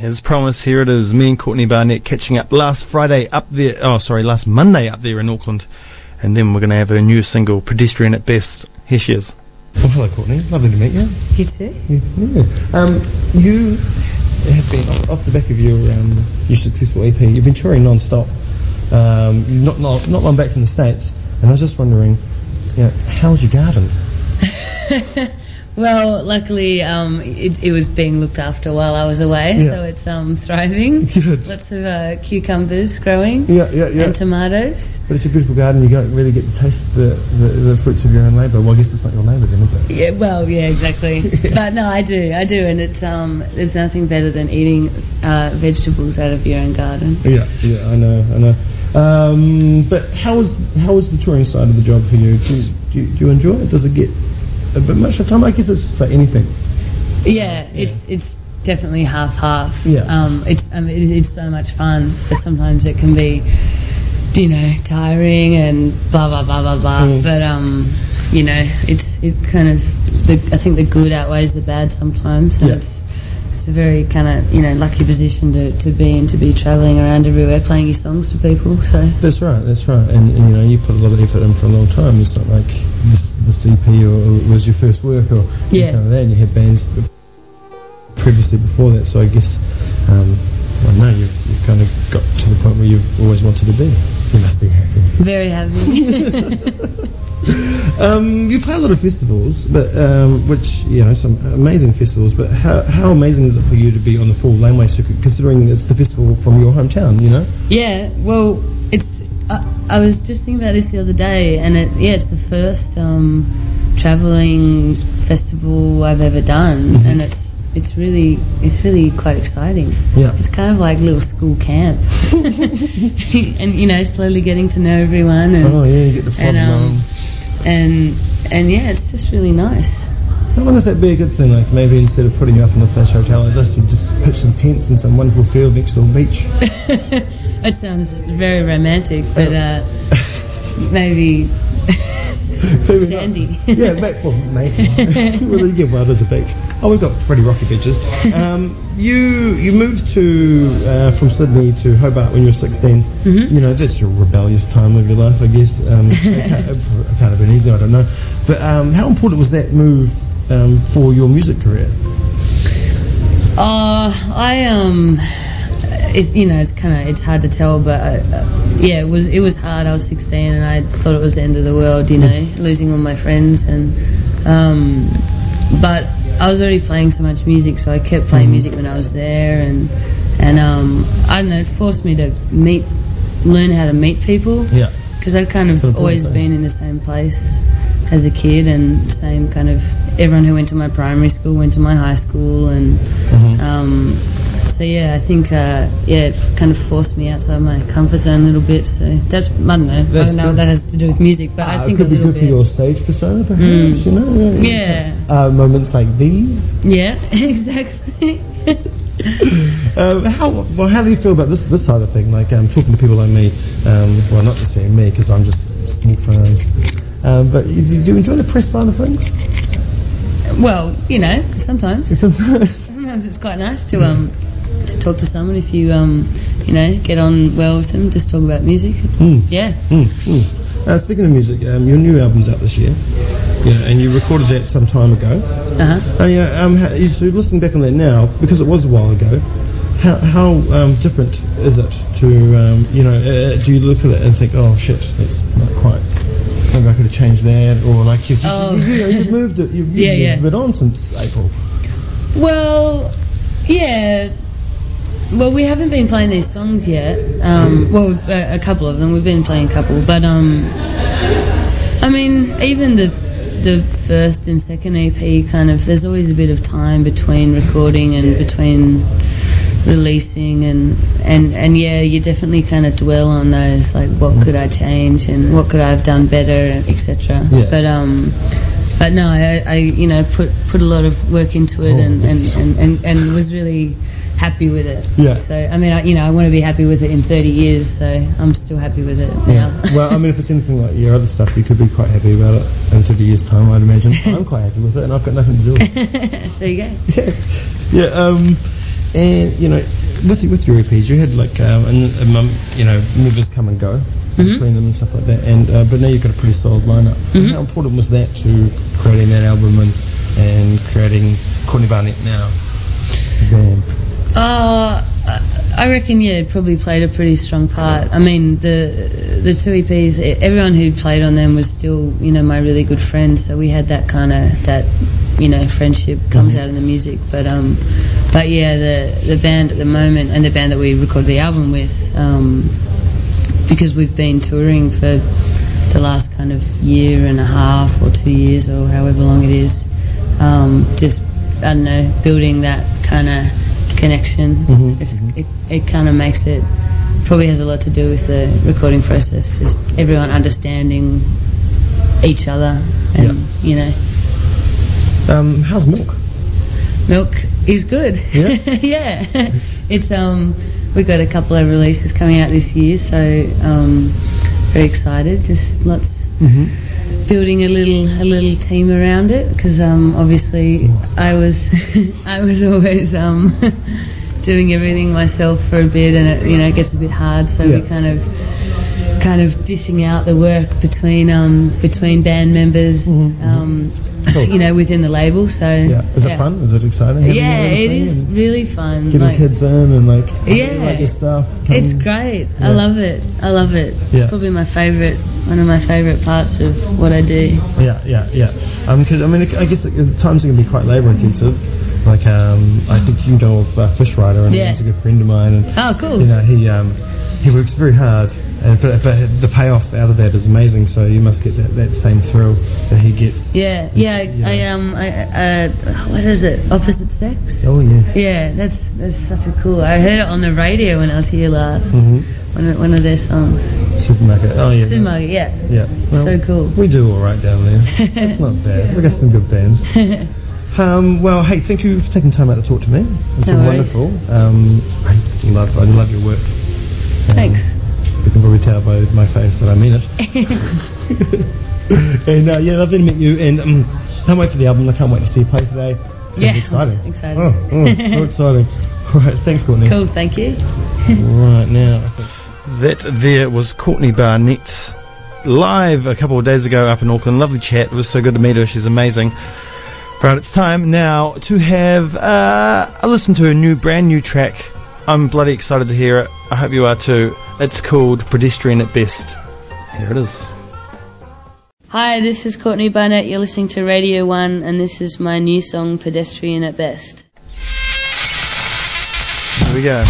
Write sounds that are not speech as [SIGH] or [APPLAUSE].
As promised, here it is. Me and Courtney Barnett catching up last Friday up there. Oh, sorry, last Monday up there in Auckland. And then we're going to have her new single, Pedestrian at Best. Here she is. Well, hello, Courtney. Lovely to meet you. You too. Yeah. yeah. Um, you have been off, off the back of your um, your successful EP. You've been touring non-stop. Um, you're not, not not long back from the states, and I was just wondering, you know, how's your garden? [LAUGHS] Well, luckily, um, it, it was being looked after while I was away, Yeah. so it's um, thriving. [LAUGHS] Good. Lots of uh, cucumbers growing Yeah, yeah, yeah. and tomatoes. But it's a beautiful garden. You don't really get to taste the, the, the fruits of your own labour. Well, I guess it's not your labour then, is it? Yeah, well, yeah, exactly. [LAUGHS] But no, I do, I do, and it's um, there's nothing better than eating uh, vegetables out of your own garden. Yeah, yeah, I know, I know. Um, but how was how was the touring side of the job for you? Do, you- do, you- do you enjoy it? Does it get a bit much of time? I guess it's like anything. Yeah, it's it's definitely half half. Yeah. Um, it's mean, it, it's so much fun, but sometimes it can be, you know, tiring and blah blah blah blah blah. Mm. But um, you know, it's it kind of the I think the good outweighs the bad sometimes. And Yeah. It's it's a very kind of you know lucky position to, to be in to be travelling around everywhere playing your songs to people. So That's right, that's right. And, and you know, you put a lot of effort in for a long time. It's not like this, the CP or, was your first work or Yeah. that. And you had bands previously before that. So I guess, um, well, no, you've, you've kind of got to the point where you've always wanted to be. You must be happy. very happy. [LAUGHS] Um, you play a lot of festivals, but um, which you know some amazing festivals. But how, how amazing is it for you to be on the full laneway circuit, considering it's the festival from your hometown? You know. Yeah, well. I, I was just thinking about this the other day, and it yeah, it's the first um, traveling festival I've ever done, Mhm. and it's it's really it's really quite exciting. Yeah. It's kind of like little school camp, [LAUGHS] and you know, slowly getting to know everyone, and Oh yeah, you get the flog and um, and and yeah, it's just really nice. I wonder if that'd be a good thing. Like maybe instead of putting you up in a flash hotel like this, you just pitch some tents in some wonderful field next to a beach. [LAUGHS] that sounds very romantic, but uh, [LAUGHS] maybe Maybe. Sandy. yeah, maybe. Well, maybe. [LAUGHS] well, you get as a beach. Oh, we've got pretty rocky beaches. Um, you you moved to uh, from Sydney to Hobart when you were 16. Mhm. You know that's your rebellious time of your life, I guess. Um, it, can't, it can't have been easy, I don't know. But um, how important was that move um, for your music career? Uh, I um, it's you know it's kind of it's hard to tell, but uh, yeah, it was it was hard. I was 16 and I thought it was the end of the world, you know, losing all my friends and um, but I was already playing so much music, so I kept playing music when I was there and and um, I don't know, it forced me to meet, learn how to meet people Yeah. Because I'd kind of always been in the same place as a kid, and same kind of everyone who went to my primary school went to my high school, and Mhm. um, so yeah, I think uh, yeah, it kind of forced me outside my comfort zone a little bit. So that's I don't know, I don't know good. what that has to do with music, but Ah, I think it could be good bit. for your stage persona, perhaps. Mm. You know. Yeah. Uh, moments like these. Yeah, [LAUGHS] exactly. [LAUGHS] [LAUGHS] Um, how well? How do you feel about this this side of thing? Like um, talking to people like me. Um, well, not necessarily me because I'm just small fries. Um, but you, do you enjoy the press side of things? well, you know, sometimes. [LAUGHS] Sometimes. Sometimes it's quite nice to um to talk to someone if you um you know get on well with them. Just talk about music. Mm. Yeah. Mm, mm. Uh, speaking of music, um, your new album's out this year. Yeah, and you recorded that some time ago. Uh huh. Uh, yeah, um, you- so listening back on that now, because it was a while ago, how, how um, different is it to, um, you know, uh, do you look at it and think, oh shit, that's not quite, maybe I could have changed that, or like, you, you, Oh. you, you know, you've moved it, you've, Yeah, you've yeah. been on since April. Well, yeah. Well, we haven't been playing these songs yet. Um, well, a, a couple of them. We've been playing a couple, but um, I mean, even the the first and second EP kind of. There's always a bit of time between recording and between releasing and and and yeah, you definitely kind of dwell on those like what could I change and what could I have done better, etc. Yeah. But um. But no, I, I you know put put a lot of work into it Oh, and, and, and, and, and was really happy with it. Yeah. So I mean, I, you know, I want to be happy with it in 30 years, so I'm still happy with it now. well, I mean, if it's anything like your other stuff, you could be quite happy about it in 30 years' time, I'd imagine. I'm quite happy with it, and I've got nothing to do with it. [LAUGHS] there you go. yeah, yeah. Um, and you know, with with your EPs, you had like um, and, um, you know members come and go Mm-hmm. between them and stuff like that. And uh, but now you've got a pretty solid lineup. Mm-hmm. How important was that to creating that album and and creating Courtney Barnett now? band? Uh, I reckon yeah, it probably played a pretty strong part. I mean, the the two EPs, everyone who played on them was still you know my really good friends, so we had that kind of that you know friendship comes out in the music. But um, but yeah, the the band at the moment and the band that we recorded the album with, um, because we've been touring for the last kind of year and a half or two years or however long it is, um, just I don't know, building that kind of connection. Mhm, It's, It, it kind of makes it probably has a lot to do with the recording process. Just everyone understanding each other, and Yeah. you know, Um, how's Milk? milk is good. Yeah? [LAUGHS] yeah. [LAUGHS] It's um, we've got a couple of releases coming out this year, so um, very excited. Just lots Mm-hmm. Building a little a little team around it because um, obviously I was [LAUGHS] I was always um, [LAUGHS] doing everything myself for a bit and it you know gets a bit hard so we Yeah. kind of kind of dishing out the work between um, between band members Mhm, um, Cool. you know within the label so Yeah, is it fun? Is it exciting? yeah it thing really fun Getting like, kids in and like Yeah. like your stuff. it's great Yeah. I love it I love it Yeah. it's probably my favourite one of my favourite parts of what I do Yeah, yeah, yeah. Um, 'cause, I mean, I guess at times it can be quite labour intensive. Like, um, I think you know of uh, Fishrider, and Yeah. he's a good friend of mine, and oh cool you know he um, he works very hard, and but, but the payoff out of that is amazing. So you must get that, that same thrill that he gets. Yeah, yeah. you know. I um, I uh, what is it? Opposite sex. Oh yes. Yeah, that's that's such a cool. I heard it on the radio when I was here last. hmm One of, one of their songs. Supermarket. Oh yeah. Supermarket. Yeah. Yeah. Well, So cool. We do all right down there. It's not [LAUGHS] bad. We got some good bands. [LAUGHS] Um, well, hey, thank you for taking time out to talk to me. It's No been worries. wonderful. Um, I love, I love your work. Um, Thanks. You can probably tell by my face that I mean it. [LAUGHS] and uh, yeah, lovely to meet you. And um, can't wait for the album. I can't wait to see you play today. It's Yeah, be exciting. Excited. Oh, oh, so [LAUGHS] exciting. All right, thanks, Courtney. cool. Thank you. Right now, I think. That there was Courtney Barnett live a couple of days ago up in Auckland. Lovely chat. It was so good to meet her. She's amazing. Right, it's time now to have uh, a listen to a new, brand new track. I'm bloody excited to hear it. I hope you are too. It's called Pedestrian at Best. Here it is. Hi, this is Courtney Barnett. You're listening to Radio One, and this is my new song, Pedestrian at Best. Here we go.